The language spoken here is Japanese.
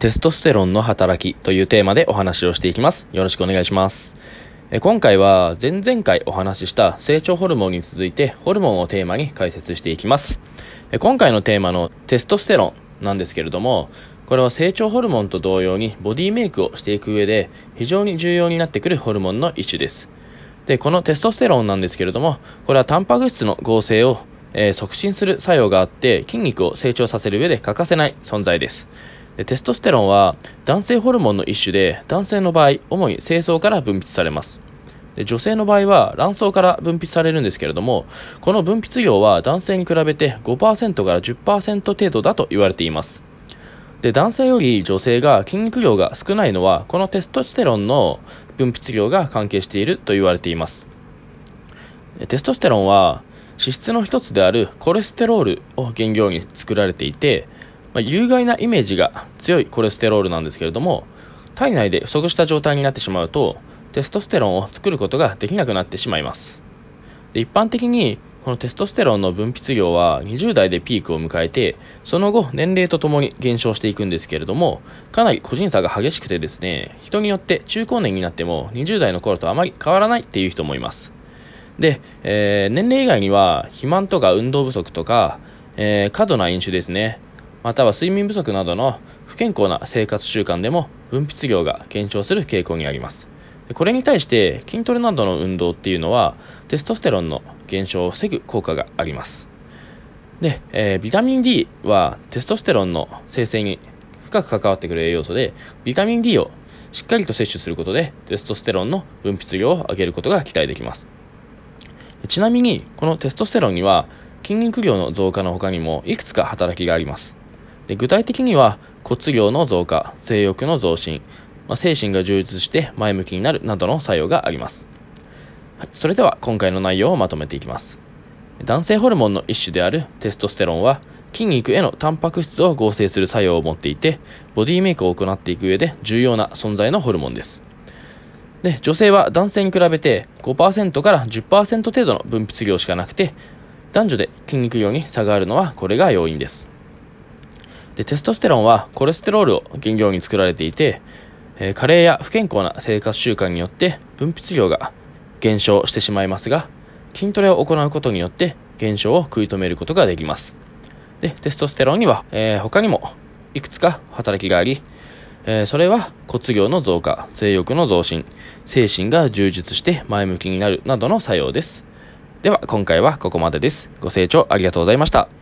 テストステロンの働きというテーマでお話をしていきます。よろしくお願いします。今回は前々回お話しした成長ホルモンに続いてホルモンをテーマに解説していきます。今回のテーマのテストステロンなんですけれども、これは成長ホルモンと同様にボディメイクをしていく上で非常に重要になってくるホルモンの一種です。で、このテストステロンなんですけれども、これはタンパク質の合成をえー、促進する作用があって筋肉を成長させる上で欠かせない存在ですテストステロンは男性ホルモンの一種で男性の場合主に精巣から分泌されます。で女性の場合は卵巣から分泌されるんですけれどもこの分泌量は男性に比べて5%から10%程度だと言われています。で男性より女性が筋肉量が少ないのはこのテストステロンの分泌量が関係していると言われています。テストステロンは脂質の一つであるコレステロールを原料に作られていて、ま、有害なイメージが強いコレステロールなんですけれども、体内で不足した状態になってしまうと、テストステロンを作ることができなくなってしまいます。で一般的に、このテストステロンの分泌量は20代でピークを迎えて、その後年齢とともに減少していくんですけれども、かなり個人差が激しくてですね、人によって中高年になっても20代の頃とあまり変わらないっていう人もいます。で、えー、年齢以外には、肥満とか運動不足とか、えー、過度な飲酒ですね。または睡眠不足などの不健康な生活習慣でも分泌量が減少する傾向にあります。これに対して筋トレなどの運動っていうのはテストステロンの減少を防ぐ効果があります。で、えー、ビタミン D はテストステロンの生成に深く関わってくる栄養素で、ビタミン D をしっかりと摂取することでテストステロンの分泌量を上げることが期待できます。ちなみに、このテストステロンには筋肉量の増加の他にもいくつか働きがあります。で具体的には骨量の増加、性欲の増進、まあ、精神が充実して前向きになるなどの作用があります。はい、それでは今回の内容をまとめていきます。男性ホルモンの一種であるテストステロンは筋肉へのタンパク質を合成する作用を持っていて、ボディメイクを行っていく上で重要な存在のホルモンです。で、女性は男性に比べて5%から10%程度の分泌量しかなくて、男女で筋肉量に差があるのはこれが要因です。で、テストステロンはコレステロールを原料に作られていて、えー、加齢や不健康な生活習慣によって分泌量が減少してしまいますが、筋トレを行うことによって減少を食い止めることができます。で、テストステロンには、えー、他にもいくつか働きがあり、えー、それは骨量の増加、性欲の増進、精神が充実して前向きになるなどの作用です。では今回はここまでです。ご清聴ありがとうございました。